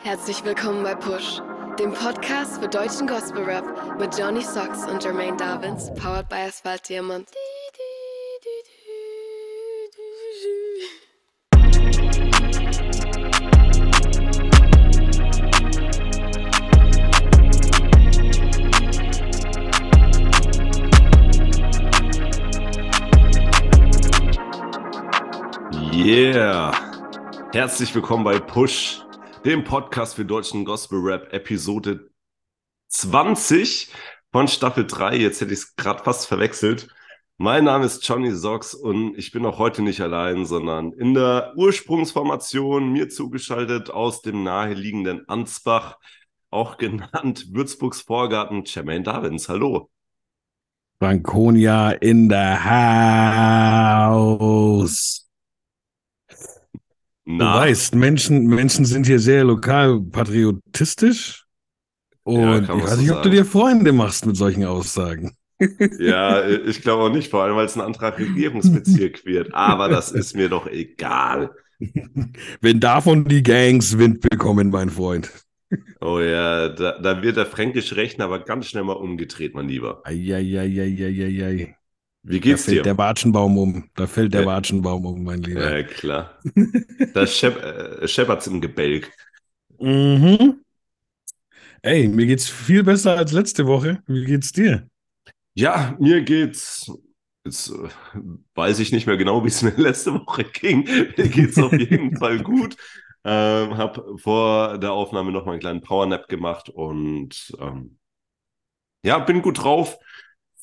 Herzlich willkommen bei Push, dem Podcast für deutschen Gospel Rap mit Johnny Socks und Jermaine Davins, powered by Asphalt Diamond. Yeah! Herzlich willkommen bei Push, dem Podcast für deutschen Gospel Rap, Episode 20 von Staffel 3. Jetzt hätte ich es gerade fast verwechselt. Mein Name ist Johnny Socks und ich bin auch heute nicht allein, sondern in der Ursprungsformation mir zugeschaltet aus dem naheliegenden Ansbach, auch genannt Würzburgs Vorgarten, Jermaine Davins. Hallo. Franconia in the house. Na, Du weißt, Menschen, Menschen sind hier sehr lokal patriotistisch. Und Ja, ich weiß so nicht, ob du sagen. dir Freunde machst mit solchen Aussagen. ja, ich glaube auch nicht, vor allem weil es ein anderer Regierungsbezirk wird. Aber das ist mir doch egal. Wenn davon die Gangs Wind bekommen, mein Freund. Oh ja, da, da wird der fränkische Rechner aber ganz schnell mal umgedreht, mein Lieber. Eieieiei. Wie Da geht's fällt dir? der Watschenbaum um. Da fällt der Ja. Watschenbaum um, mein Lieber. Ja, klar. Da äh, scheppert's im Gebälk. Mhm. Ey, mir geht's viel besser als letzte Woche. Wie geht's dir? Ja, mir geht's. Jetzt äh, weiß ich nicht mehr genau, wie es mir letzte Woche ging. Mir geht's auf jeden Fall gut. Ähm, hab vor der Aufnahme noch mal einen kleinen Powernap gemacht und ähm, ja, bin gut drauf.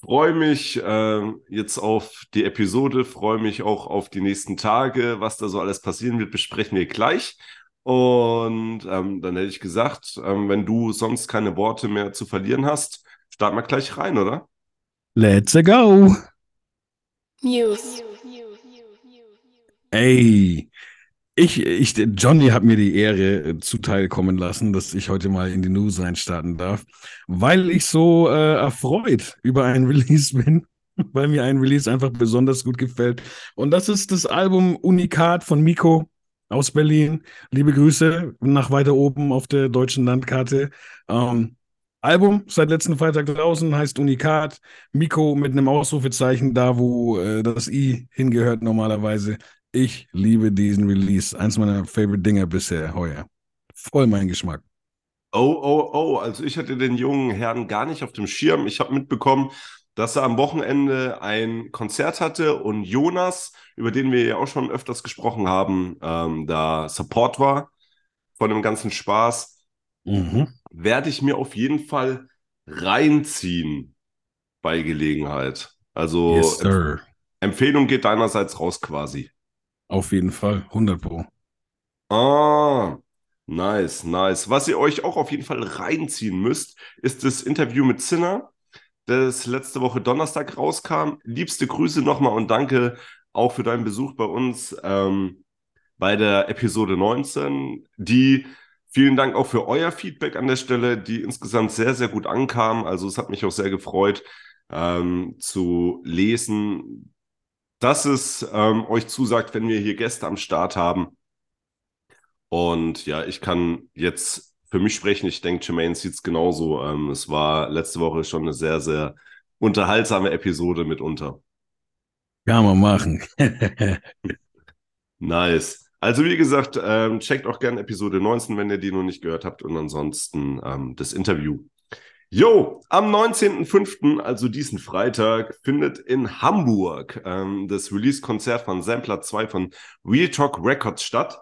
Freue mich ähm, jetzt auf die Episode, freue mich auch auf die nächsten Tage. Was da so alles passieren wird, besprechen wir gleich. Und ähm, dann hätte ich gesagt, ähm, wenn du sonst keine Worte mehr zu verlieren hast, starten wir gleich rein, oder? Let's go. News. Ey, ich, ich, Johnny hat mir die Ehre äh, zuteilkommen lassen, dass ich heute mal in die News reinstarten darf, weil ich so äh, erfreut über ein Release bin, weil mir ein Release einfach besonders gut gefällt. Und das ist das Album Unikat von Miko aus Berlin. Liebe Grüße nach weiter oben auf der deutschen Landkarte. Ähm, Album seit letzten Freitag draußen, heißt Unikat. Miko mit einem Ausrufezeichen da, wo äh, das I hingehört normalerweise. Ich liebe diesen Release. Eins meiner Favorite Dinger bisher heuer. Voll mein Geschmack. Oh, oh, oh, also ich hatte den jungen Herrn gar nicht auf dem Schirm. Ich habe mitbekommen, dass er am Wochenende ein Konzert hatte und Jonas, über den wir ja auch schon öfters gesprochen haben, ähm, da Support war von dem ganzen Spaß, Mhm. werde ich mir auf jeden Fall reinziehen bei Gelegenheit. Also Yes. Empfehlung geht deinerseits raus quasi. Auf jeden Fall. 100 Pro. Ah, nice, nice. Was ihr euch auch auf jeden Fall reinziehen müsst, ist das Interview mit Zinner, das letzte Woche Donnerstag rauskam. Liebste Grüße nochmal und danke auch für deinen Besuch bei uns ähm, bei der Episode 19. Die vielen Dank auch für euer Feedback an der Stelle, die insgesamt sehr, sehr gut ankam. Also es hat mich auch sehr gefreut ähm, zu lesen, dass es ähm, euch zusagt, wenn wir hier Gäste am Start haben. Und ja, ich kann jetzt für mich sprechen. Ich denke, Jermaine sieht es genauso. Ähm, es war letzte Woche schon eine sehr, sehr unterhaltsame Episode mitunter. Kann man machen. Nice. Also wie gesagt, ähm, checkt auch gerne Episode 19, wenn ihr die noch nicht gehört habt. Und ansonsten ähm, das Interview. Jo, am 19.05., also diesen Freitag, findet in Hamburg ähm, das Release-Konzert von Sampler 2 von Real Talk Records statt.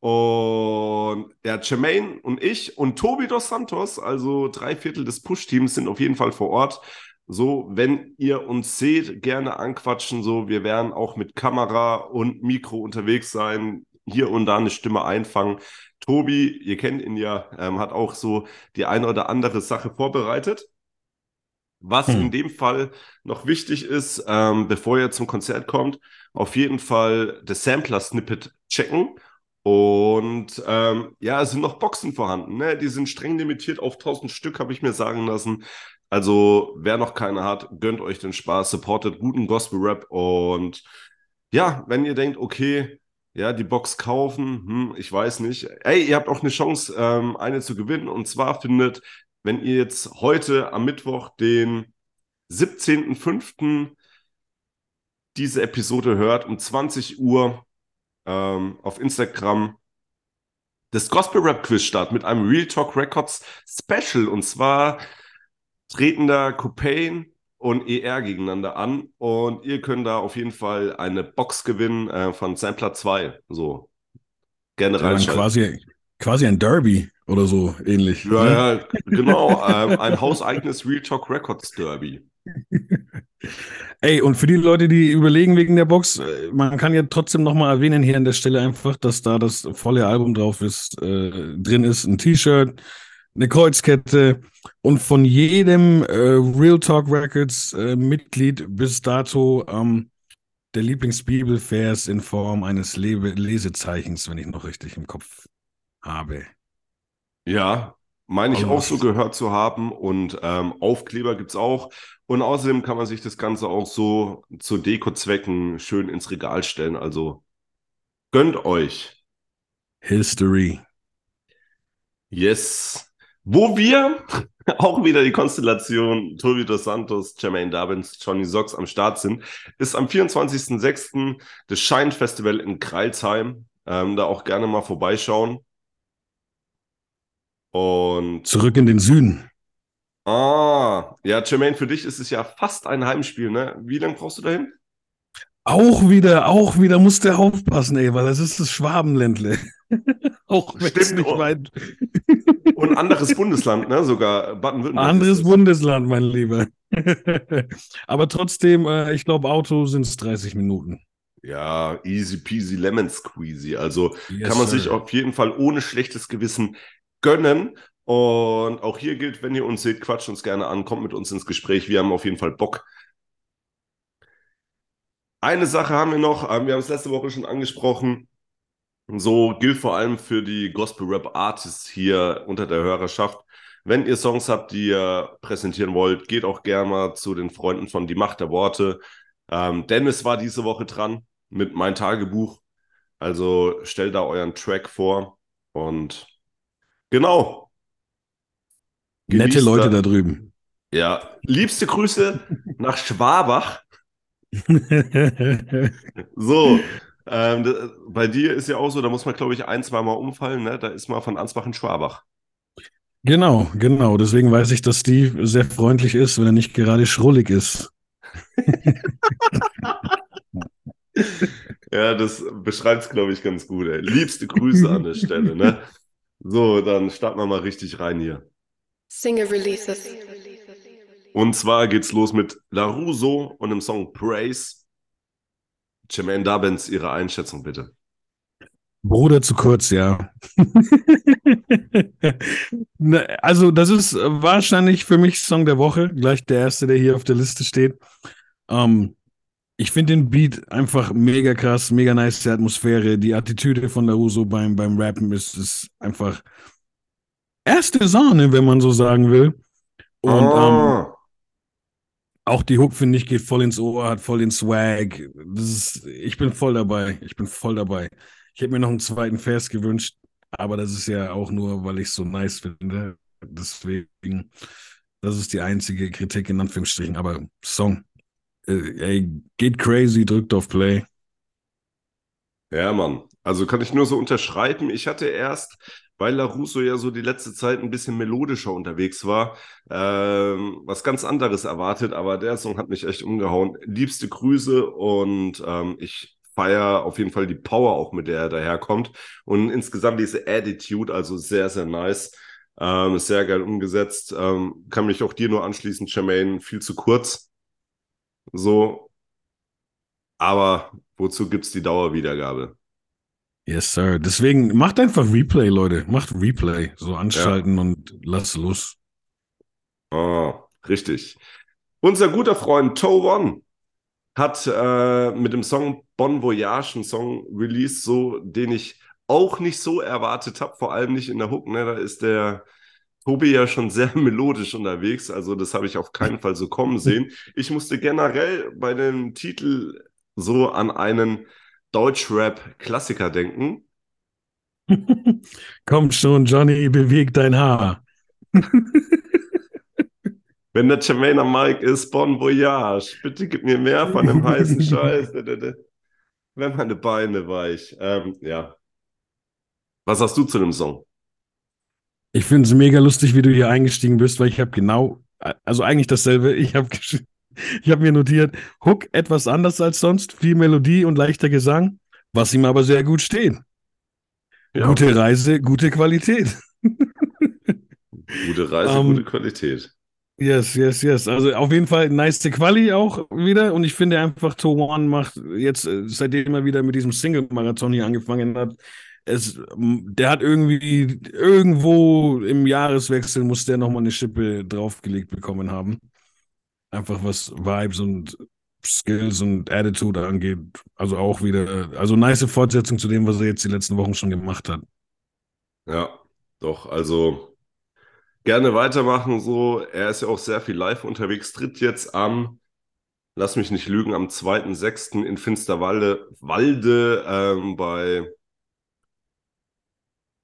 Und ja, Jermaine und ich und Tobi dos Santos, also drei Viertel des Push-Teams, sind auf jeden Fall vor Ort. So, wenn ihr uns seht, gerne anquatschen. So, wir werden auch mit Kamera und Mikro unterwegs sein, hier und da eine Stimme einfangen. Tobi, ihr kennt ihn ja, ähm, hat auch so die eine oder andere Sache vorbereitet. Was Hm. in dem Fall noch wichtig ist, ähm, bevor ihr zum Konzert kommt, auf jeden Fall das Sampler-Snippet checken. Und ähm, ja, es sind noch Boxen vorhanden. Ne? Die sind streng limitiert auf 1000 Stück, habe ich mir sagen lassen. Also, wer noch keine hat, gönnt euch den Spaß, supportet guten Gospel-Rap. Und ja, wenn ihr denkt, okay, ja, die Box kaufen, hm, ich weiß nicht. Ey, ihr habt auch eine Chance, ähm, eine zu gewinnen. Und zwar findet, wenn ihr jetzt heute am Mittwoch, den 17.05. diese Episode hört, um 20 Uhr ähm, auf Instagram das Gospel Rap Quiz statt mit einem Real Talk Records Special. Und zwar treten da Copain und ER gegeneinander an. Und ihr könnt da auf jeden Fall eine Box gewinnen äh, von Sampler 2. So. Gerne Ja, quasi, quasi ein Derby oder so ähnlich. ne? Ja, ja, genau. ähm, ein hauseigenes Real Talk Records Derby. Ey, und für die Leute, die überlegen wegen der Box, äh, man kann ja trotzdem nochmal erwähnen hier an der Stelle einfach, dass da das volle Album drauf ist, äh, drin ist, ein T-Shirt, eine Kreuzkette und von jedem äh, Real Talk Records äh, Mitglied bis dato ähm, der Lieblingsbibelvers in Form eines Le Lesezeichens, wenn ich noch richtig im Kopf habe. Ja, meine ich auch so gehört zu haben. Und ähm, Aufkleber gibt es auch. Und außerdem kann man sich das Ganze auch so zu Deko-Zwecken schön ins Regal stellen. Also gönnt euch. History. Yes. Wo wir auch wieder die Konstellation Tulvi dos Santos, Jermaine Dabbins, Johnny Socks am Start sind, ist am 24.06. das Shine Festival in Kreilsheim. Ähm, da auch gerne mal vorbeischauen. Und Zurück in den Süden. ah, ja, Jermaine, für dich ist es ja fast ein Heimspiel, ne? Wie lange brauchst du dahin? Auch wieder, auch wieder muss der aufpassen, ey, weil das ist das Schwabenländle. auch wenn es nicht oh. weit. Und anderes Bundesland, ne? Sogar Baden-Württemberg. Anderes. Bundesland, mein Lieber. Aber trotzdem, äh, ich glaube, Auto sind es 30 Minuten. Ja, easy peasy lemon squeezy. Also Yes, kann man sir. sich auf jeden Fall ohne schlechtes Gewissen gönnen. Und auch hier gilt, wenn ihr uns seht, quatscht uns gerne an, kommt mit uns ins Gespräch. Wir haben auf jeden Fall Bock. Eine Sache haben wir noch, ähm, wir haben es letzte Woche schon angesprochen. So gilt vor allem für die Gospel Rap Artists hier unter der Hörerschaft. Wenn ihr Songs habt, die ihr präsentieren wollt, geht auch gerne mal zu den Freunden von Die Macht der Worte. Ähm, Dennis war diese Woche dran mit Mein Tagebuch. Also stellt da euren Track vor und genau. Nette Leute da- da drüben. Ja, liebste Grüße nach Schwabach. So, ähm, bei dir ist ja auch so, da muss man, glaube ich, ein, zweimal umfallen, ne? Da ist man von Ansbach in Schwabach. genau, genau. Deswegen weiß ich, dass Steve sehr freundlich ist, wenn er nicht gerade schrullig ist. Ja, das beschreibt es, glaube ich, ganz gut, ey. Liebste Grüße an der Stelle, ne? So, dann starten wir mal richtig rein hier. Single Releases. Und zwar geht's los mit LaRusso und dem Song Praise. Jermaine Dabbins, Ihre Einschätzung bitte. Bruder zu kurz, ja. Ne, also, das ist wahrscheinlich für mich Song der Woche, gleich der erste, der hier auf der Liste steht. Ähm, ich finde den Beat einfach mega krass, mega nice, die Atmosphäre, die Attitüde von Laruso beim, beim Rappen ist, ist einfach erste Sahne, wenn man so sagen will. Und ähm, Ah, auch die Hook, finde ich, geht voll ins Ohr, hat voll den Swag. Ist, ich bin voll dabei. Ich bin voll dabei. Ich hätte mir noch einen zweiten Vers gewünscht, aber das ist ja auch nur, weil ich es so nice finde. Deswegen, das ist die einzige Kritik in Anführungsstrichen. Aber Song, äh, ey, geht crazy, drückt auf Play. ja, Mann. Also kann ich nur so unterschreiben. Ich hatte erst, weil LaRusso ja so die letzte Zeit ein bisschen melodischer unterwegs war, ähm, was ganz anderes erwartet, aber der Song hat mich echt umgehauen. Liebste Grüße und ähm, ich feiere auf jeden Fall die Power auch, mit der er daherkommt. Und insgesamt diese Attitude, also sehr, sehr nice. Ähm, sehr geil umgesetzt. Ähm, kann mich auch dir nur anschließen, Jermaine, viel zu kurz. So. Aber wozu gibt es die Dauerwiedergabe? Yes, sir. Deswegen macht einfach Replay, Leute. Macht Replay. So anschalten und lass los. Ah, richtig. Unser guter Freund Toe One hat äh, mit dem Song Bon Voyage einen Song released, so, den ich auch nicht so erwartet habe, vor allem nicht in der Hook. Ne? Da ist der Tobi ja schon sehr melodisch unterwegs, also das habe ich auf keinen Fall so kommen sehen. Ich musste generell bei dem Titel so an einen Deutschrap-Klassiker denken. Komm schon, Johnny, beweg dein Haar. Wenn der Jermaine Mike ist, Bon Voyage, bitte gib mir mehr von dem heißen Scheiß. Wenn meine Beine weich. Ähm, ja. Was hast du zu dem Song? Ich finde es mega lustig, wie du hier eingestiegen bist, weil ich habe genau, also eigentlich dasselbe. Ich habe ich hab mir notiert, Hook etwas anders als sonst, viel Melodie und leichter Gesang, was ihm aber sehr gut steht. Ja. Gute Reise, gute Qualität. Gute Reise, um, ähm, gute Qualität. Yes, yes, yes. Also auf jeden Fall nice Quali auch wieder. Und ich finde einfach, To One macht jetzt, äh, seitdem er wieder mit diesem Single-Marathon hier angefangen hat, es, der hat irgendwie irgendwo im Jahreswechsel muss der nochmal eine Schippe draufgelegt bekommen haben. Einfach was Vibes und Skills und Attitude angeht. Also auch wieder, also nice Fortsetzung zu dem, was er jetzt die letzten Wochen schon gemacht hat. Ja, doch, also gerne weitermachen so. Er ist ja auch sehr viel live unterwegs, tritt jetzt am, lass mich nicht lügen, am 2.6. in Finsterwalde Walde, ähm, bei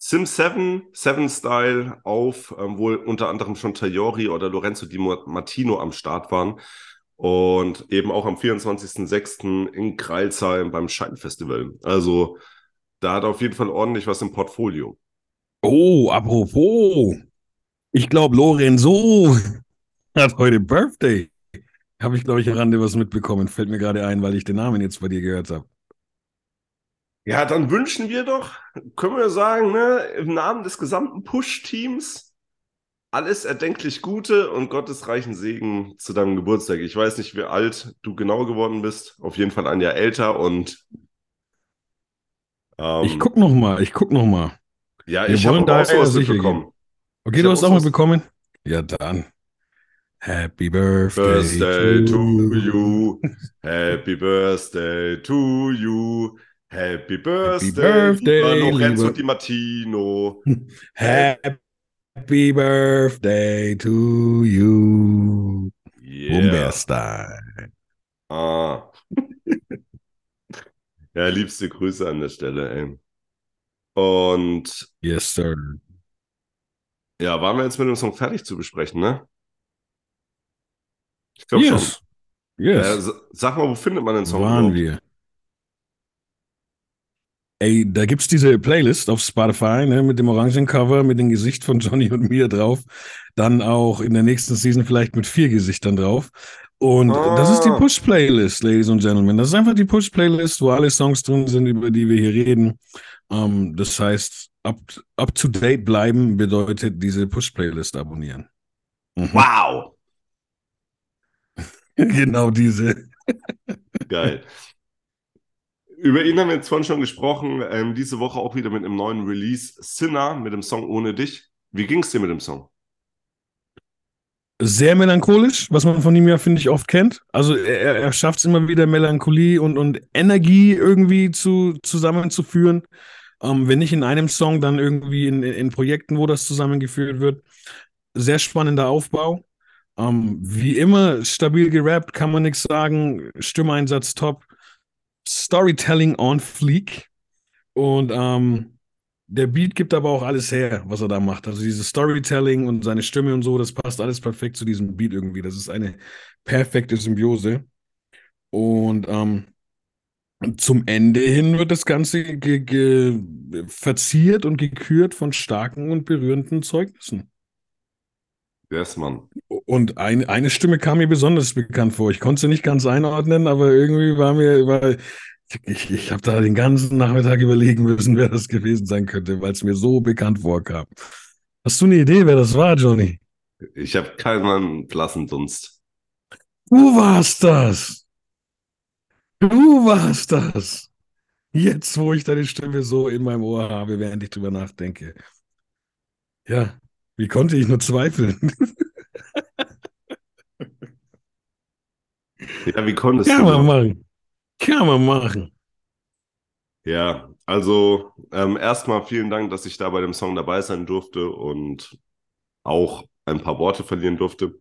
Sim 7, 7 Style auf, ähm, wo unter anderem schon Tayori oder Lorenzo Di Martino am Start waren. Und eben auch am 24.06. in Kreilsheim beim Scheinfestival. Also da hat auf jeden Fall ordentlich was im Portfolio. Oh, apropos. Ich glaube, Lorenzo hat heute Birthday. Habe ich, glaube ich, am Rande was mitbekommen. Fällt mir gerade ein, weil ich den Namen jetzt bei dir gehört habe. Ja, dann wünschen wir doch, können wir sagen, ne, im Namen des gesamten Push-Teams alles erdenklich Gute und gottesreichen Segen zu deinem Geburtstag. Ich weiß nicht, wie alt du genau geworden bist. Auf jeden Fall ein Jahr älter und. Ähm, ich guck noch mal, ich guck noch mal. Ja, wir ich habe da auch sowas mitbekommen. Okay, ich du hast auch mal bekommen? Ja, dann. Happy Birthday, birthday to, to you. Happy Birthday to you. Happy Birthday, Happy Birthday Lorenzo lieber. Di Martino. Happy Birthday to you. Yeah. Style. Ah. ja, liebste Grüße an der Stelle, ey. Und. Yes, sir. Ja, waren wir jetzt mit dem Song fertig zu besprechen, ne? Ich glaube yes. schon. Yes. Äh, sag mal, wo findet man den Song? Waren überhaupt? wir? Ey, da gibt's diese Playlist auf Spotify, ne, mit dem orangen Cover, mit dem Gesicht von Johnny und mir drauf. Dann auch in der nächsten Season vielleicht mit vier Gesichtern drauf. Und ah. das ist die Push-Playlist, Ladies and Gentlemen. Das ist einfach die Push-Playlist, wo alle Songs drin sind, über die wir hier reden. Um, ähm, das heißt, up, up to date bleiben bedeutet diese Push-Playlist abonnieren. Mhm. Wow! genau diese. Geil. Über ihn haben wir jetzt vorhin schon gesprochen. Ähm, diese Woche auch wieder mit einem neuen Release. Sinner mit dem Song Ohne dich. Wie ging es dir mit dem Song? Sehr melancholisch, was man von ihm ja, finde ich, oft kennt. Also er, er schafft es immer wieder, Melancholie und, und Energie irgendwie zu, zusammenzuführen. Ähm, wenn nicht in einem Song, dann irgendwie in, in Projekten, wo das zusammengeführt wird. Sehr spannender Aufbau. Ähm, wie immer stabil gerappt, kann man nichts sagen. Stimmeinsatz top. Storytelling on fleek. Und ähm, der Beat gibt aber auch alles her, was er da macht. Also dieses Storytelling und seine Stimme und so, das passt alles perfekt zu diesem Beat irgendwie. Das ist eine perfekte Symbiose. Und ähm, zum Ende hin wird das Ganze verziert und gekürt von starken und berührenden Zeugnissen. Yes, Mann. Und ein, eine Stimme kam mir besonders bekannt vor. Ich konnte sie nicht ganz einordnen, aber irgendwie war mir, war, ich, ich habe da den ganzen Nachmittag überlegen müssen, wer das gewesen sein könnte, weil es mir so bekannt vorkam. Hast du eine Idee, wer das war, Johnny? Ich habe keinen blassen Dunst. Du warst das. Du warst das. Jetzt, wo ich deine Stimme so in meinem Ohr habe, während ich drüber nachdenke. Ja, wie konnte ich nur zweifeln? ja, wie konntest Kann du? Kann man machen. Kann man machen. Ja, also ähm, erstmal vielen Dank, dass ich da bei dem Song dabei sein durfte und auch ein paar Worte verlieren durfte.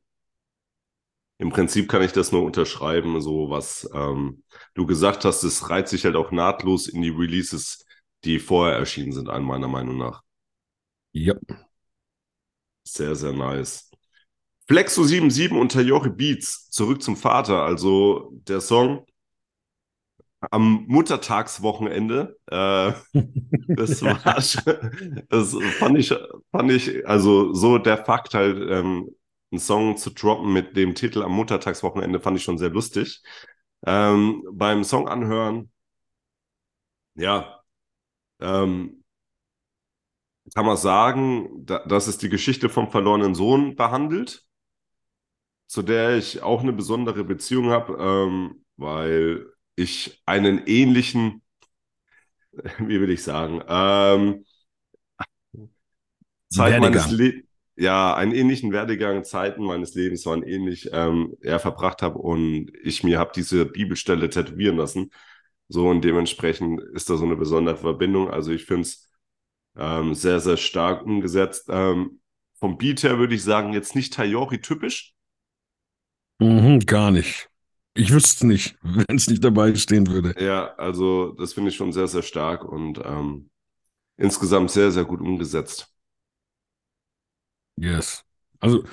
Im Prinzip kann ich das nur unterschreiben, so was ähm, du gesagt hast, es reiht sich halt auch nahtlos in die Releases, die vorher erschienen sind, an meiner Meinung nach. Ja. Sehr, sehr nice. Flexo 77 und Tayori Beats, zurück zum Vater. Also der Song am Muttertagswochenende. Äh, das war das fand ich, fand ich, also so der Fakt halt, ähm, einen Song zu droppen mit dem Titel am Muttertagswochenende fand ich schon sehr lustig. Ähm, beim Song anhören, ja, ähm, kann man sagen, da, dass es die Geschichte vom verlorenen Sohn behandelt, zu der ich auch eine besondere Beziehung habe, ähm, weil ich einen ähnlichen, wie will ich sagen, ähm, Zeit meines Lebens, ja, einen ähnlichen Werdegang, Zeiten meines Lebens waren ähnlich, ähm, er verbracht habe und ich mir habe diese Bibelstelle tätowieren lassen. So und dementsprechend ist da so eine besondere Verbindung. Also ich finde es ähm, sehr, sehr stark umgesetzt. Ähm, vom Beat her würde ich sagen, jetzt nicht Tayori typisch. Mhm, gar nicht. Ich wüsste nicht, wenn es nicht dabei stehen würde. Ja, also das finde ich schon sehr, sehr stark und ähm, insgesamt sehr, sehr gut umgesetzt. Yes. Also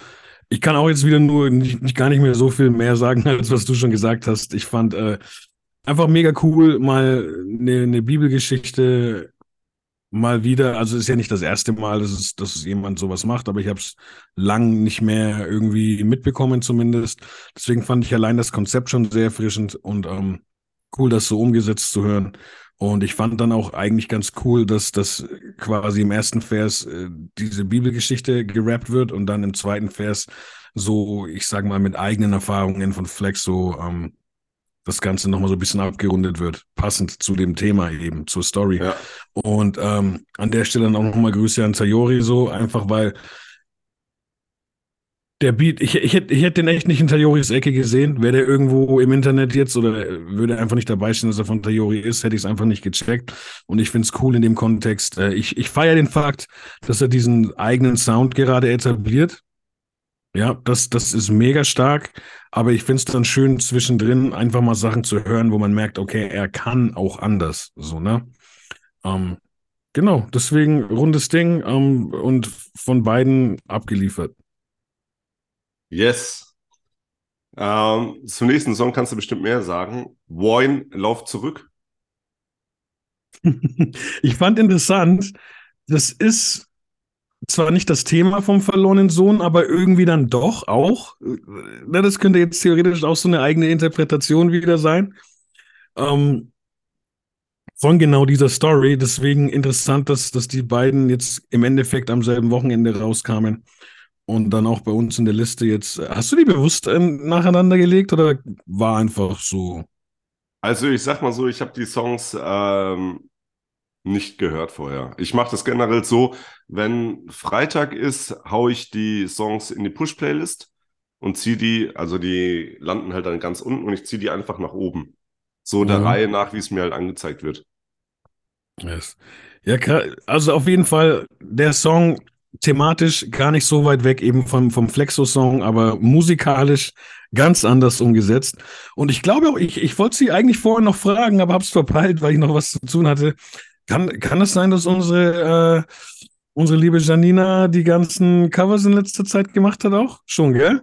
ich kann auch jetzt wieder nur nicht, nicht, gar nicht mehr so viel mehr sagen, als was du schon gesagt hast. Ich fand äh, einfach mega cool, mal eine, eine Bibelgeschichte mal wieder, also ist ja nicht das erste Mal, dass, es, dass jemand sowas macht, aber ich habe es lang nicht mehr irgendwie mitbekommen zumindest. Deswegen fand ich allein das Konzept schon sehr erfrischend und ähm, cool, das so umgesetzt zu hören. Und ich fand dann auch eigentlich ganz cool, dass das quasi im ersten Vers äh, diese Bibelgeschichte gerappt wird und dann im zweiten Vers so, ich sag mal, mit eigenen Erfahrungen von Flex so ähm, das Ganze nochmal so ein bisschen abgerundet wird, passend zu dem Thema eben, zur Story. Ja. Und ähm, an der Stelle dann auch nochmal Grüße an Sayori so, einfach weil der Beat, ich, ich, hätte, ich hätte den echt nicht in Tayoris Ecke gesehen. Wäre der irgendwo im Internet jetzt oder würde einfach nicht dabei stehen, dass er von Tayori ist, hätte ich es einfach nicht gecheckt. Und ich finde es cool in dem Kontext. Äh, ich, ich feiere den Fakt, dass er diesen eigenen Sound gerade etabliert. Ja, das, das ist mega stark, aber ich finde es dann schön, zwischendrin einfach mal Sachen zu hören, wo man merkt, okay, er kann auch anders. So, ne? Ähm, genau, deswegen rundes Ding ähm, und von beiden abgeliefert. Yes. Ähm, zum nächsten Song kannst du bestimmt mehr sagen. Woin, Lauf zurück. ich fand interessant, das ist zwar nicht das Thema vom verlorenen Sohn, aber irgendwie dann doch auch. Na, das könnte jetzt theoretisch auch so eine eigene Interpretation wieder sein. Ähm, von genau dieser Story. Deswegen interessant, dass, dass die beiden jetzt im Endeffekt am selben Wochenende rauskamen und dann auch bei uns in der Liste jetzt. Hast du die bewusst ähm, nacheinander gelegt oder war einfach so? Also ich sag mal so, ich habe die Songs ähm, nicht gehört vorher. Ich mache das generell so, wenn Freitag ist, haue ich die Songs in die Push-Playlist und ziehe die, also die landen halt dann ganz unten und ich ziehe die einfach nach oben. So der mhm. Reihe nach, wie es mir halt angezeigt wird. Yes. Ja, also auf jeden Fall der Song thematisch gar nicht so weit weg eben vom, vom Flexo-Song, aber musikalisch ganz anders umgesetzt. Und ich glaube auch, ich, ich wollte sie eigentlich vorher noch fragen, aber hab's verpeilt, weil ich noch was zu tun hatte. Kann, kann es sein, dass unsere, äh, unsere liebe Janina die ganzen Covers in letzter Zeit gemacht hat auch? Schon, gell?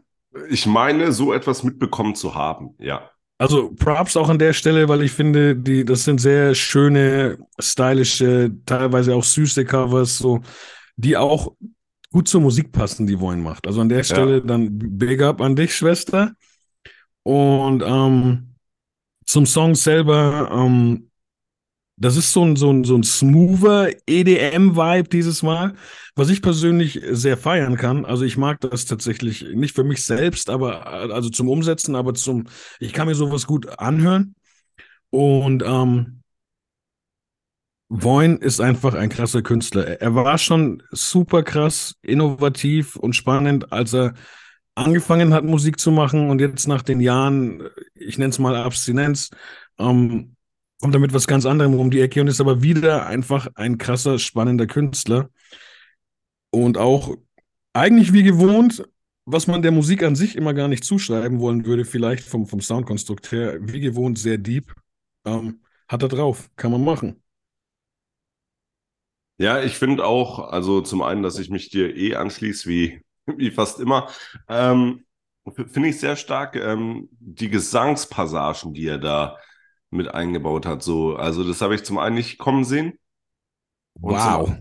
Ich meine, so etwas mitbekommen zu haben, ja. Also Props auch an der Stelle, weil ich finde, die, das sind sehr schöne, stylische, teilweise auch süße Covers, so, die auch gut zur Musik passen, die Wohin macht. Also an der Stelle ja. dann Big Up an dich, Schwester. Und ähm, zum Song selber, ähm, das ist so ein, so ein, so ein smoother EDM-Vibe dieses Mal, was ich persönlich sehr feiern kann. Also ich mag das tatsächlich nicht für mich selbst, aber also zum Umsetzen, aber zum, ich kann mir sowas gut anhören. Und ähm, Voin ist einfach ein krasser Künstler. Er war schon super krass, innovativ und spannend, als er angefangen hat, Musik zu machen und jetzt nach den Jahren, ich nenne es mal Abstinenz, ähm, kommt damit was ganz anderem um die Ecke und ist aber wieder einfach ein krasser, spannender Künstler. Und auch eigentlich wie gewohnt was man der Musik an sich immer gar nicht zuschreiben wollen würde, vielleicht vom, vom Soundkonstrukt her, wie gewohnt sehr deep, ähm, hat er drauf, kann man machen. Ja, ich finde auch, also zum einen, dass ich mich dir eh anschließe, wie, wie fast immer. Ähm, finde ich sehr stark ähm, die Gesangspassagen, die er da mit eingebaut hat. So, also das habe ich zum einen nicht kommen sehen. Wow.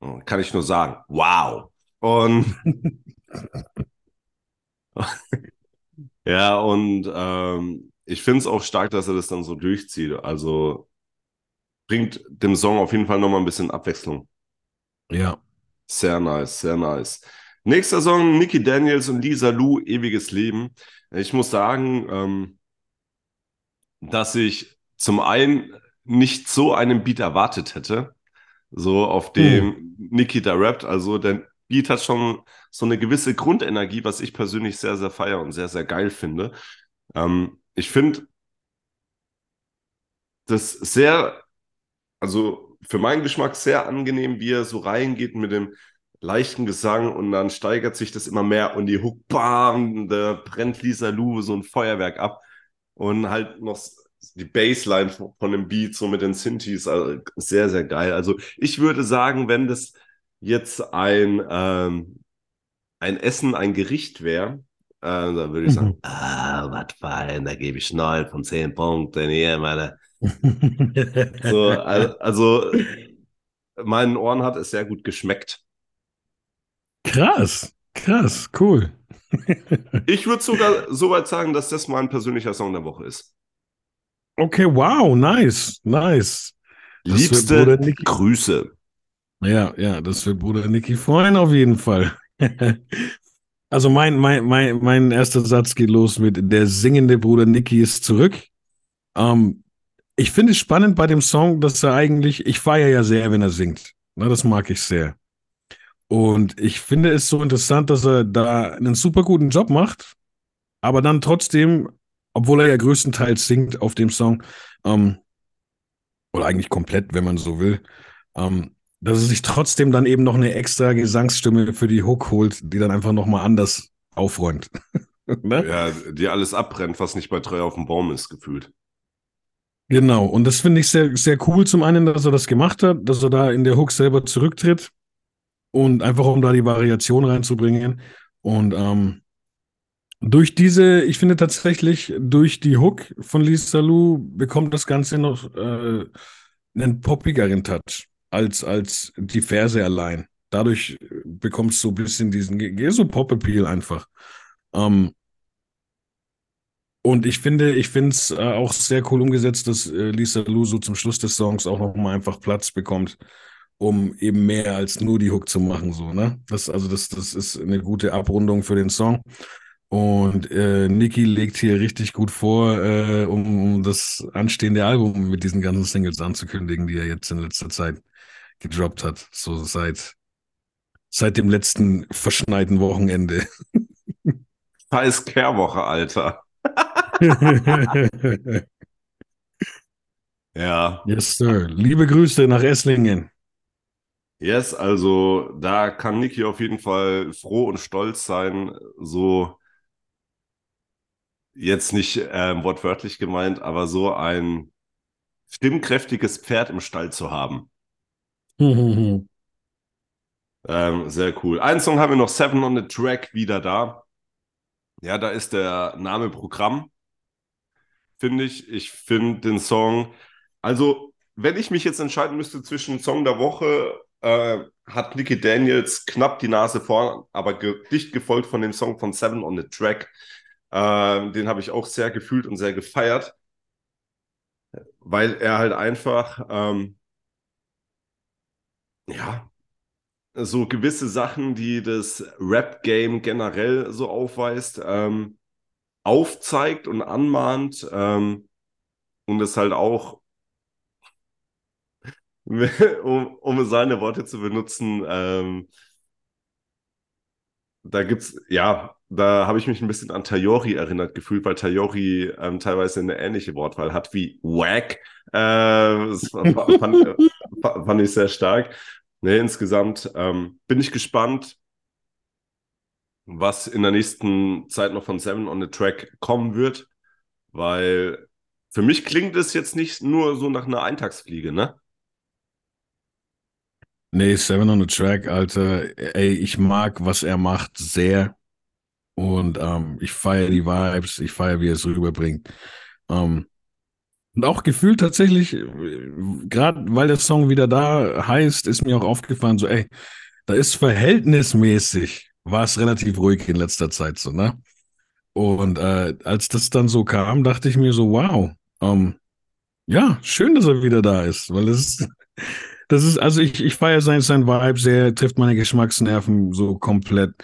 Zum, kann ich nur sagen, wow. Und ja, und ähm, ich finde es auch stark, dass er das dann so durchzieht. Also bringt dem Song auf jeden Fall nochmal ein bisschen Abwechslung. Ja. Sehr nice, sehr nice. Nächster Song, Nicky Daniels und Lisa Lou, Ewiges Leben. Ich muss sagen, ähm, dass ich zum einen nicht so einen Beat erwartet hätte, so auf dem Nicky da rappt. Also der Beat hat schon so eine gewisse Grundenergie, was ich persönlich sehr, sehr feier und sehr, sehr geil finde. Ähm, ich finde das sehr, also für meinen Geschmack sehr angenehm, wie er so reingeht mit dem leichten Gesang und dann steigert sich das immer mehr und die Hook, bam, da brennt Lisa Lou so ein Feuerwerk ab und halt noch die Bassline von, von dem Beat so mit den Synthes, also sehr, sehr geil. Also ich würde sagen, wenn das jetzt ein, ähm, ein Essen, ein Gericht wäre, äh, dann würde ich sagen, Mhm. ah, was fein, da gebe ich 9 von 10 Punkten hier, meine. So, also, also meinen Ohren hat es sehr gut geschmeckt. krass, krass, cool. Ich würde sogar so weit sagen, dass das mein persönlicher Song der Woche ist. Okay, wow, nice, nice. Das Liebste Grüße. Ja, ja, das wird Bruder Niki freuen auf jeden Fall. Also mein, mein, mein, mein erster Satz geht los mit der singende Bruder Niki ist zurück. Ähm, ich finde es spannend bei dem Song, dass er eigentlich, ich feiere ja sehr, wenn er singt. Na, das mag ich sehr. Und ich finde es so interessant, dass er da einen super guten Job macht, aber dann trotzdem, obwohl er ja größtenteils singt auf dem Song, ähm, oder eigentlich komplett, wenn man so will, ähm, dass er sich trotzdem dann eben noch eine extra Gesangsstimme für die Hook holt, die dann einfach nochmal anders aufräumt. ne? Ja, die alles abbrennt, was nicht bei Treu auf dem Baum ist, gefühlt. Genau, und das finde ich sehr, sehr cool. Zum einen, dass er das gemacht hat, dass er da in der Hook selber zurücktritt und einfach um da die Variation reinzubringen. Und ähm, durch diese, ich finde tatsächlich, durch die Hook von Lisa Lu bekommt das Ganze noch äh, einen poppigeren Touch als, als die Verse allein. Dadurch bekommt es so ein bisschen diesen, so Pop-Appeal einfach. Ähm, und ich finde, ich finde es äh, auch sehr cool umgesetzt, dass äh, Lisa Lu so zum Schluss des Songs auch nochmal einfach Platz bekommt, um eben mehr als nur die Hook zu machen, so, ne? Das, also das, das ist eine gute Abrundung für den Song. Und äh, Nicki legt hier richtig gut vor, äh, um, um das anstehende Album mit diesen ganzen Singles anzukündigen, die er jetzt in letzter Zeit gedroppt hat. So seit, seit dem letzten verschneiten Wochenende. Scheiß Kehrwoche, Alter. Ja. yes, Sir. Liebe Grüße nach Esslingen. Yes, also da kann Niki auf jeden Fall froh und stolz sein, so jetzt nicht ähm, wortwörtlich gemeint, aber so ein stimmkräftiges Pferd im Stall zu haben. Ähm, sehr cool. Einen Song haben wir noch, Seven on the Track, wieder da. Ja, da ist der Name Programm, finde ich. Ich finde den Song, also wenn ich mich jetzt entscheiden müsste zwischen Song der Woche, äh, hat Nicky Daniels knapp die Nase vorn, aber ge dicht gefolgt von dem Song von Seven on the Track. Äh, den habe ich auch sehr gefühlt und sehr gefeiert, weil er halt einfach, ähm, ja, so gewisse Sachen, die das Rap-Game generell so aufweist, ähm, aufzeigt und anmahnt ähm, und es halt auch, um, um seine Worte zu benutzen, ähm, da gibt's, ja, da habe ich mich ein bisschen an Tayori erinnert gefühlt, weil Tayori ähm, teilweise eine ähnliche Wortwahl hat wie Wack. Äh, das fand, fand, ich sehr stark. Nee, insgesamt ähm, bin ich gespannt, was in der nächsten Zeit noch von Seven on the Track kommen wird, weil für mich klingt es jetzt nicht nur so nach einer Eintagsfliege, ne? Nee, Seven on the Track, Alter, ey, ich mag, was er macht, sehr. Und ähm, ich feiere die Vibes, ich feiere, wie er es rüberbringt. Ähm, und auch gefühlt tatsächlich, gerade weil der Song wieder da heißt, ist mir auch aufgefallen, so, ey, da ist verhältnismäßig, war es relativ ruhig in letzter Zeit so, ne? Und äh, als das dann so kam, dachte ich mir so, wow, ähm, ja, schön, dass er wieder da ist, weil ist, das ist, also ich, ich feiere sein, sein Vibe sehr, trifft meine Geschmacksnerven so komplett.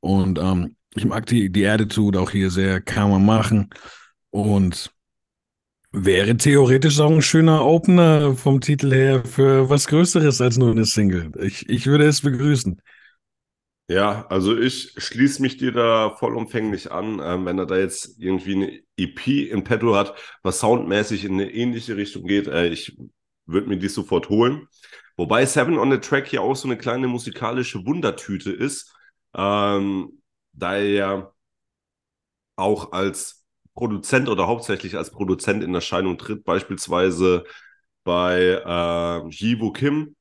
Und ähm, ich mag die, die Attitude auch hier sehr, kann man machen. Und wäre theoretisch auch ein schöner Opener vom Titel her für was Größeres als nur eine Single. Ich, ich würde es begrüßen. Ja, also ich schließe mich dir da vollumfänglich an, ähm, wenn er da jetzt irgendwie eine EP in petto hat, was soundmäßig in eine ähnliche Richtung geht. Äh, ich würde mir die sofort holen. Wobei Seven on the Track hier auch so eine kleine musikalische Wundertüte ist, ähm, da er ja auch als Produzent oder hauptsächlich als Produzent in Erscheinung tritt, beispielsweise bei äh, Jiwo Kim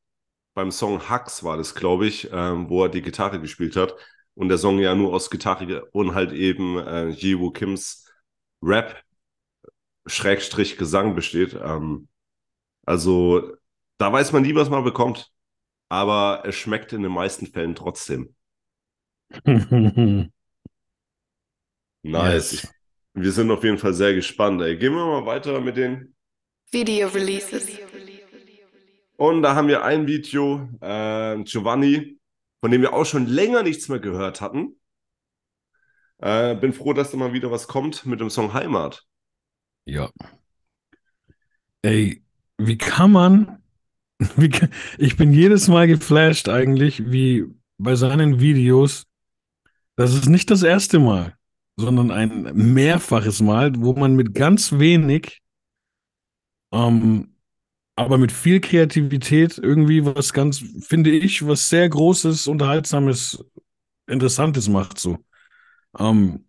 beim Song Hux war das, glaube ich, ähm, wo er die Gitarre gespielt hat. Und der Song ja nur aus Gitarre und halt eben äh, Jiwo Kims Rap Schrägstrich Gesang besteht. Ähm, also da weiß man nie, was man bekommt. Aber es schmeckt in den meisten Fällen trotzdem. nice. Yes. Wir sind auf jeden Fall sehr gespannt. Ey. Gehen wir mal weiter mit den Video Releases. Und da haben wir ein Video, äh, Giovanni, von dem wir auch schon länger nichts mehr gehört hatten. Äh, bin froh, dass da mal wieder was kommt mit dem Song Heimat. Ja. Ey, wie kann man, ich bin jedes Mal geflasht eigentlich, wie bei seinen Videos, das ist nicht das erste Mal, sondern ein mehrfaches Mal, wo man mit ganz wenig, ähm, aber mit viel Kreativität irgendwie was ganz, finde ich, was sehr Großes, Unterhaltsames, Interessantes macht so. Ähm,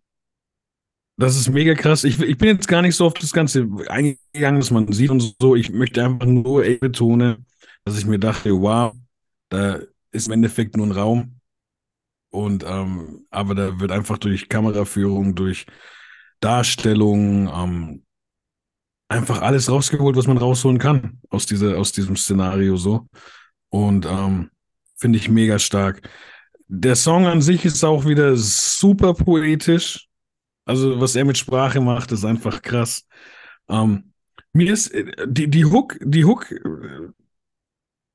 das ist mega krass. Ich, ich bin jetzt gar nicht so auf das Ganze eingegangen, dass man sieht und so. Ich möchte einfach nur ey, betonen, dass ich mir dachte, wow, da ist im Endeffekt nur ein Raum. Und ähm, aber da wird einfach durch Kameraführung, durch Darstellung, ähm, einfach alles rausgeholt, was man rausholen kann aus, dieser, aus diesem Szenario so. Und ähm, finde ich mega stark. Der Song an sich ist auch wieder super poetisch. Also, was er mit Sprache macht, ist einfach krass. Ähm, mir ist äh, die, die Hook, die Hook, äh,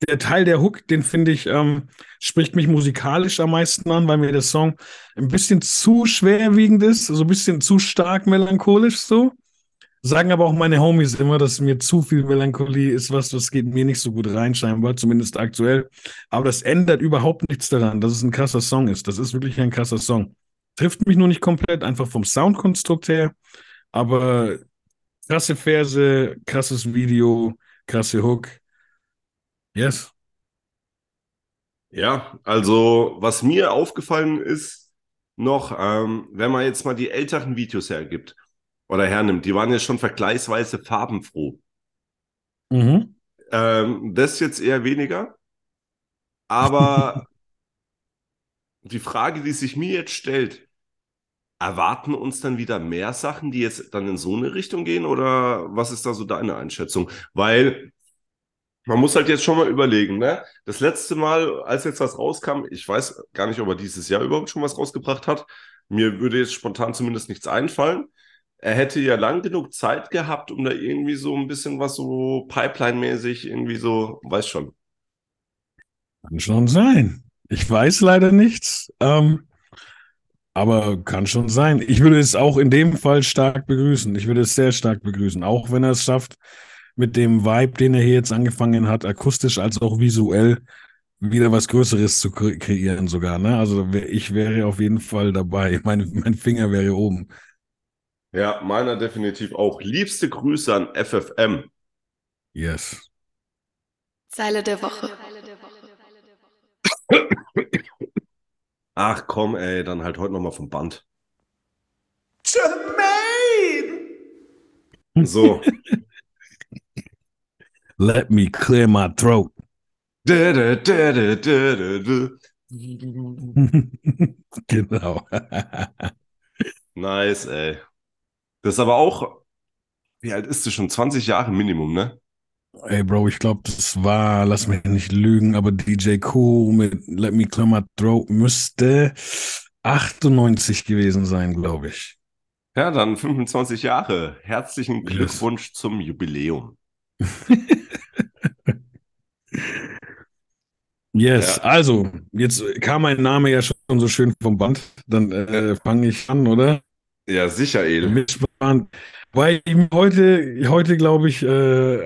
der Teil der Hook, den finde ich, ähm, spricht mich musikalisch am meisten an, weil mir der Song ein bisschen zu schwerwiegend ist, so ein bisschen zu stark melancholisch so. Sagen aber auch meine Homies immer, dass mir zu viel Melancholie ist, was, das geht mir nicht so gut rein, scheinbar, zumindest aktuell. Aber das ändert überhaupt nichts daran, dass es ein krasser Song ist. Das ist wirklich ein krasser Song. Trifft mich nur nicht komplett, einfach vom Soundkonstrukt her. Aber krasse Verse, krasses Video, krasse Hook. Yes. Ja, also was mir aufgefallen ist, noch, ähm, wenn man jetzt mal die älteren Videos hergibt oder hernimmt, die waren ja schon vergleichsweise farbenfroh. Mhm. Ähm, das jetzt eher weniger. Aber die Frage, die sich mir jetzt stellt, erwarten uns dann wieder mehr Sachen, die jetzt dann in so eine Richtung gehen? Oder was ist da so deine Einschätzung? Weil man muss halt jetzt schon mal überlegen, ne? Das letzte Mal, als jetzt was rauskam, ich weiß gar nicht, ob er dieses Jahr überhaupt schon was rausgebracht hat. Mir würde jetzt spontan zumindest nichts einfallen. Er hätte ja lang genug Zeit gehabt, um da irgendwie so ein bisschen was so Pipeline-mäßig irgendwie so, weiß schon. Kann schon sein. Ich weiß leider nichts. Ähm, aber kann schon sein. Ich würde es auch in dem Fall stark begrüßen. Ich würde es sehr stark begrüßen. Auch wenn er es schafft, mit dem Vibe, den er hier jetzt angefangen hat, akustisch als auch visuell, wieder was Größeres zu kreieren sogar. Ne? Also ich wäre auf jeden Fall dabei. Mein, mein Finger wäre oben. Ja, meiner definitiv auch. Liebste Grüße an FFM. Yes. Zeile der Woche. Ach komm, ey, dann halt heute nochmal vom Band. Jermaine! So. Let me clear my throat. Genau. Nice, ey. Das ist aber auch, wie alt ist du schon? 20 Jahre Minimum, ne? Ey, Bro, ich glaube, das war, lass mich nicht lügen, aber DJ Cool mit Let Me Clear My Throat müsste 98 gewesen sein, glaube ich. Ja, dann 25 Jahre. Herzlichen Glückwunsch zum Jubiläum. Yes, Ja. also, jetzt kam mein Name ja schon so schön vom Band. Dann äh, fange ich an, oder? Ja, sicher, El. Mitspannend. Weil ich heute, heute glaube ich, äh,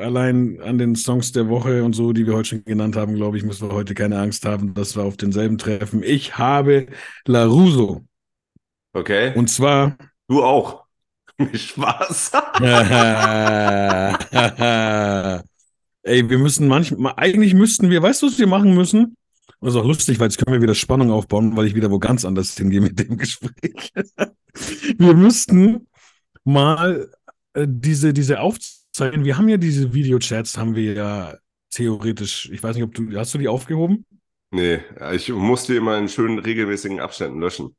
allein an den Songs der Woche und so, die wir heute schon genannt haben, glaube ich, müssen wir heute keine Angst haben, dass wir auf denselben treffen. Ich habe LaRusso. Okay. Und zwar. du auch. Spaß. Ey, wir müssen manchmal, eigentlich müssten wir, weißt du, was wir machen müssen? Das ist auch lustig, weil jetzt können wir wieder Spannung aufbauen, weil ich wieder wo ganz anders hingehe mit dem Gespräch. wir müssten mal äh, diese, diese Aufzeichnungen, wir haben ja diese Videochats, haben wir ja theoretisch, ich weiß nicht, ob du, hast du die aufgehoben? Nee, ich musste immer in schönen regelmäßigen Abständen löschen.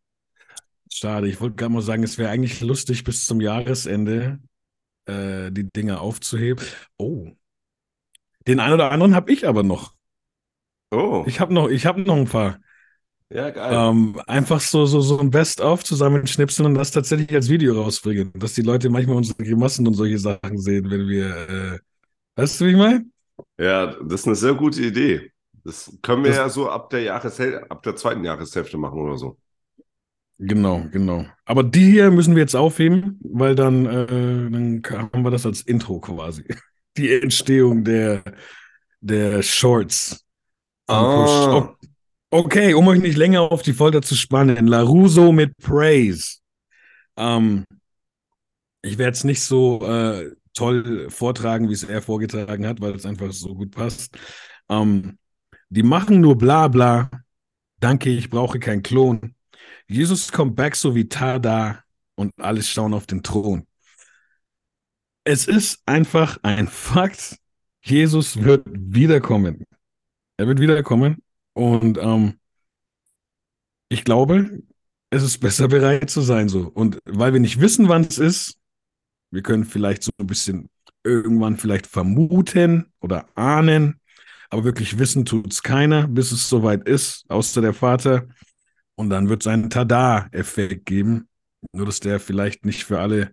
Schade, ich wollte gerade mal sagen, es wäre eigentlich lustig, bis zum Jahresende äh, die Dinge aufzuheben. Oh. Den einen oder anderen habe ich aber noch. Oh, Ich habe noch, ich habe noch ein paar. ja, geil. Ähm, einfach so, so, so ein Best-of zusammenschnipseln und das tatsächlich als Video rausbringen. Dass die Leute manchmal unsere Grimassen und solche Sachen sehen, wenn wir, äh, weißt du, wie ich meine? Ja, das ist eine sehr gute Idee. Das können wir Das- ja so ab der Jahreshälfte, ab der zweiten Jahreshälfte machen oder so. Genau, genau. Aber die hier müssen wir jetzt aufheben, weil dann, äh, dann haben wir das als Intro quasi. Die Entstehung der, der Shorts. Ah. Okay, um euch nicht länger auf die Folter zu spannen, LaRusso mit Praise. Ähm, ich werde es nicht so äh, toll vortragen, wie es er vorgetragen hat, weil es einfach so gut passt. Ähm, die machen nur bla bla. Danke, ich brauche keinen Klon. Jesus kommt back so wie Tada und alles schauen auf den Thron. Es ist einfach ein Fakt. Jesus wird wiederkommen. Er wird wiederkommen und ähm, ich glaube, es ist besser bereit zu sein so. Und weil wir nicht wissen, wann es ist, wir können vielleicht so ein bisschen irgendwann vielleicht vermuten oder ahnen, aber wirklich wissen tut es keiner, bis es soweit ist, außer der Vater. Und dann wird es einen Tada-Effekt geben. Nur, dass der vielleicht nicht für alle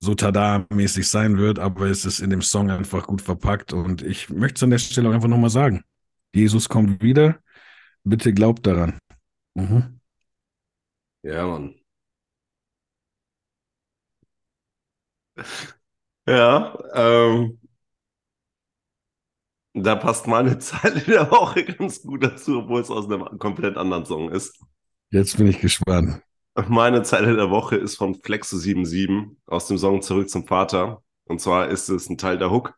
so Tada-mäßig sein wird, aber es ist in dem Song einfach gut verpackt. Und ich möchte es an der Stelle auch einfach nochmal sagen. Jesus kommt wieder. Bitte glaubt daran. Mhm. Ja, Mann. Ja, ähm, da passt meine Zeile der Woche ganz gut dazu, obwohl es aus einem komplett anderen Song ist. Jetzt bin ich gespannt. Meine Zeile der Woche ist von Flexo77 aus dem Song Zurück zum Vater. Und zwar ist es ein Teil der Hook.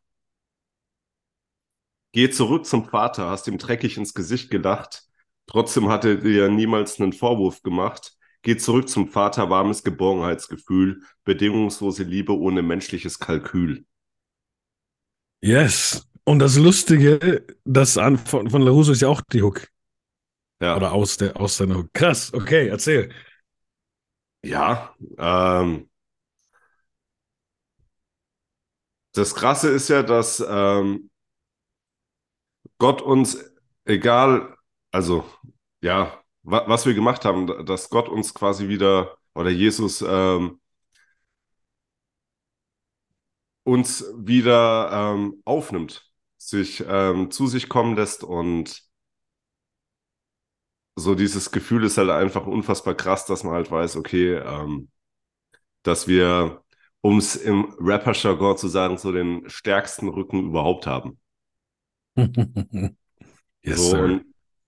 Geh zurück zum Vater, hast ihm dreckig ins Gesicht gelacht. Trotzdem hat er dir niemals einen Vorwurf gemacht. Geh zurück zum Vater, warmes Geborgenheitsgefühl, bedingungslose Liebe ohne menschliches Kalkül. Yes. Und das Lustige, das an, von, von LaRusso ist ja auch die Hook. Ja, Oder aus, der, aus seiner Hook. Krass, okay, erzähl. ja. Ähm, das Krasse ist ja, dass ähm, Gott uns, egal, also ja, wa was wir gemacht haben, dass Gott uns quasi wieder oder Jesus ähm, uns wieder ähm, aufnimmt, sich ähm, zu sich kommen lässt und so dieses Gefühl ist halt einfach unfassbar krass, dass man halt weiß, okay, ähm, dass wir, um es im Rapper-Jargon zu sagen, so den stärksten Rücken überhaupt haben. yes, so, sir.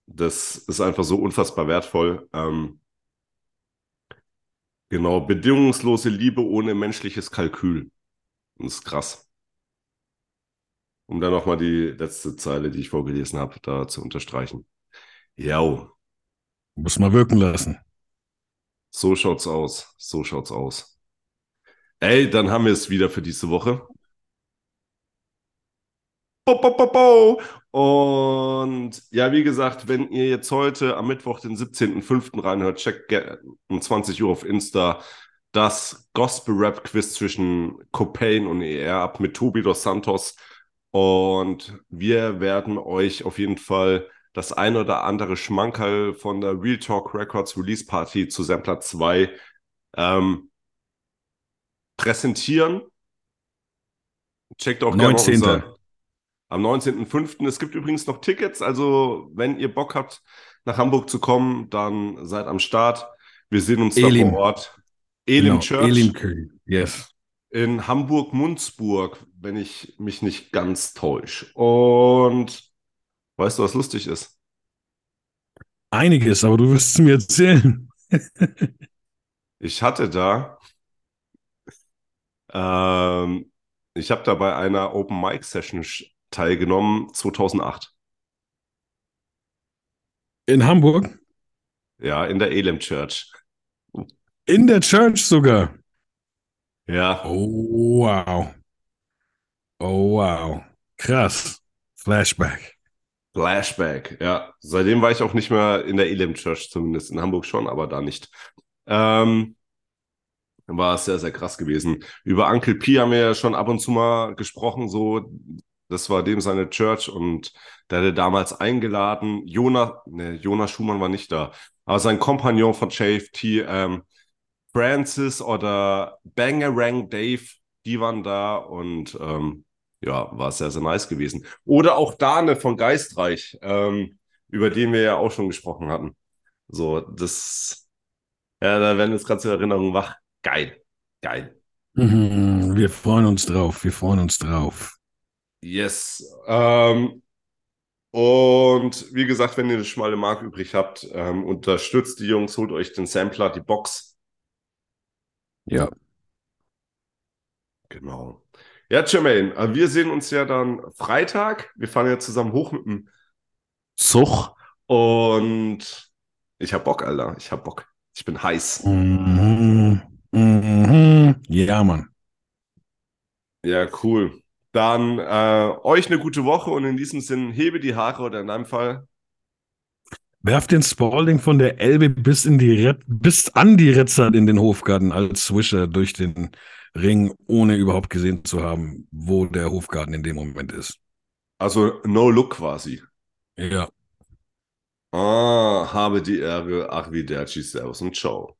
das ist einfach so unfassbar wertvoll. Ähm, genau, bedingungslose Liebe ohne menschliches Kalkül. Das ist krass. Um dann nochmal die letzte Zeile, die ich vorgelesen habe, da zu unterstreichen. Ja, Muss mal wirken lassen. So schaut's aus. So schaut's aus. Ey, dann haben wir es wieder für diese Woche. Bo, bo, bo, bo. Und ja, wie gesagt, wenn ihr jetzt heute am Mittwoch, den 17.05. reinhört, checkt um 20 Uhr auf Insta das Gospel-Rap-Quiz zwischen Copain und ER ab mit Tobi dos Santos. Und wir werden euch auf jeden Fall das ein oder andere Schmankerl von der Real Talk Records Release Party zu Sampler 2 ähm, präsentieren. Checkt auch 19. gerne unser, am 19.05. Es gibt übrigens noch Tickets, also wenn ihr Bock habt, nach Hamburg zu kommen, dann seid am Start. Wir sehen uns Elim. da vor Ort. Elim Genau, Church Elim Köln. Yes. In Hamburg-Munzburg, wenn ich mich nicht ganz täusche. Und weißt du, was lustig ist? Einiges, aber du wirst es mir erzählen. Ich hatte da, ähm, ich habe da bei einer Open Mic Session teilgenommen 2008. In Hamburg? Ja, in der Elim Church. In der Church sogar. Ja, Oh, wow. Oh, wow. Krass. Flashback. Flashback. Ja, seitdem war ich auch nicht mehr in der Elim Church, zumindest in Hamburg schon, aber da nicht. Ähm, war sehr, sehr krass gewesen. Über Uncle P haben wir ja schon ab und zu mal gesprochen, so, das war dem seine Church und der hatte damals eingeladen. Jonas, ne, Jonas Schumann war nicht da, aber sein Kompagnon von JFT, ähm, Francis oder Bangarang Dave, die waren da und ähm, ja, war sehr, sehr nice gewesen. Oder auch Dane von Geistreich, ähm, über den wir ja auch schon gesprochen hatten. So, das, ja, da werden jetzt gerade so Erinnerungen wach. Geil, geil. Mhm, Wir freuen uns drauf. Wir freuen uns drauf. Yes. Ähm, und wie gesagt, wenn ihr eine schmale Mark übrig habt, ähm, unterstützt die Jungs, holt euch den Sampler, die Box. Ja. Genau. Ja, Jermaine, äh, wir sehen uns ja dann Freitag. Wir fahren ja zusammen hoch mit dem Zug und ich hab Bock, Alter. Ich hab Bock. Ich bin heiß. Mhm. Mhm. Ja, Mann. Ja, cool. Dann äh, euch eine gute Woche und in diesem Sinn hebe die Haare oder in deinem Fall Werf den Spalding von der Elbe bis in die Red bis an die Retzart in den Hofgarten als Swisher durch den Ring, ohne überhaupt gesehen zu haben, wo der Hofgarten in dem Moment ist. also no look quasi. Ja. Ah, habe die Ehre. Arrivederci, Servus und Ciao.